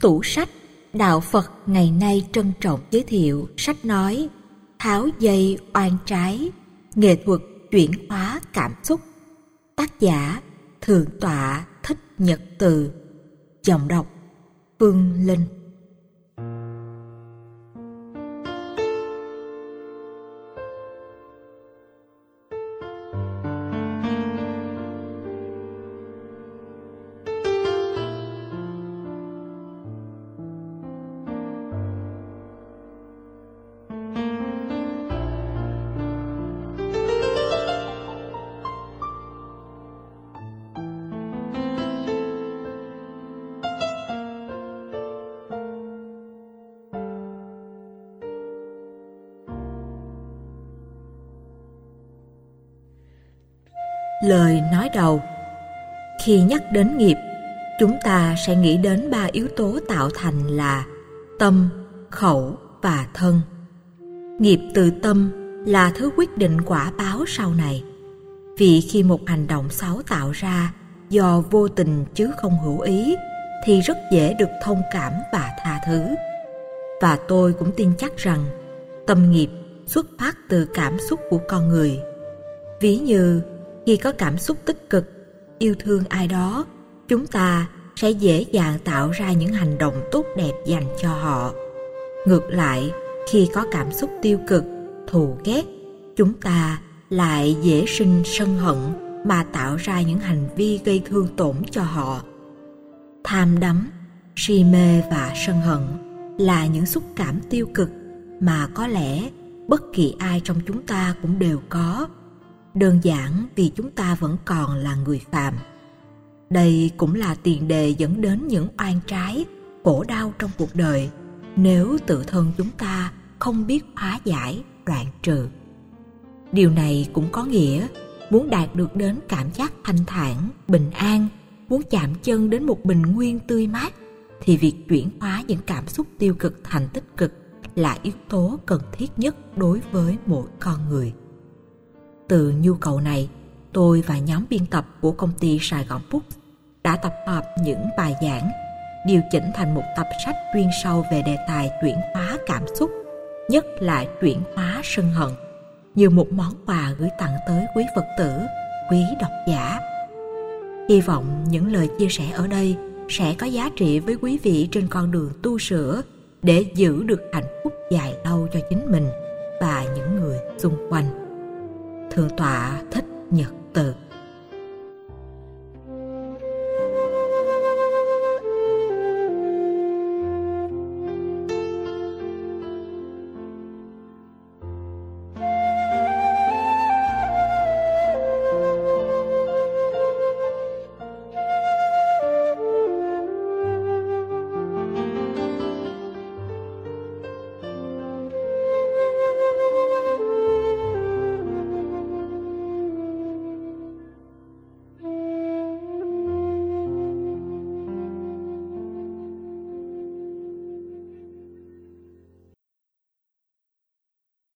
Tủ sách, Đạo Phật ngày nay trân trọng giới thiệu sách nói Tháo dây oan trái, Nghệ thuật chuyển hóa cảm xúc. Tác giả Thượng tọa Thích Nhật Từ. Giọng đọc Phương Linh. Lời nói đầu. Khi nhắc đến nghiệp, chúng ta sẽ nghĩ đến ba yếu tố tạo thành là tâm, khẩu và thân. Nghiệp từ tâm là thứ quyết định quả báo sau này. Vì khi một hành động xấu tạo ra do vô tình chứ không hữu ý, thì rất dễ được thông cảm và tha thứ. Và tôi cũng tin chắc rằng, tâm nghiệp xuất phát từ cảm xúc của con người. Ví như khi có cảm xúc tích cực, yêu thương ai đó, chúng ta sẽ dễ dàng tạo ra những hành động tốt đẹp dành cho họ. Ngược lại, khi có cảm xúc tiêu cực, thù ghét, chúng ta lại dễ sinh sân hận mà tạo ra những hành vi gây thương tổn cho họ. Tham đắm, si mê và sân hận là những xúc cảm tiêu cực mà có lẽ bất kỳ ai trong chúng ta cũng đều có đơn giản vì chúng ta vẫn còn là người phàm. Đây cũng là tiền đề dẫn đến những oan trái, khổ đau trong cuộc đời. Nếu tự thân chúng ta không biết hóa giải, đoạn trừ. Điều này cũng có nghĩa, muốn đạt được đến cảm giác thanh thản, bình an, muốn chạm chân đến một bình nguyên tươi mát, thì việc chuyển hóa những cảm xúc tiêu cực thành tích cực là yếu tố cần thiết nhất đối với mỗi con người từ nhu cầu này, tôi và nhóm biên tập của công ty Sài Gòn Books đã tập hợp những bài giảng, điều chỉnh thành một tập sách chuyên sâu về đề tài chuyển hóa cảm xúc, nhất là chuyển hóa sân hận, như một món quà gửi tặng tới quý Phật tử, quý độc giả. Hy vọng những lời chia sẻ ở đây sẽ có giá trị với quý vị trên con đường tu sửa để giữ được hạnh phúc dài Thượng tọa.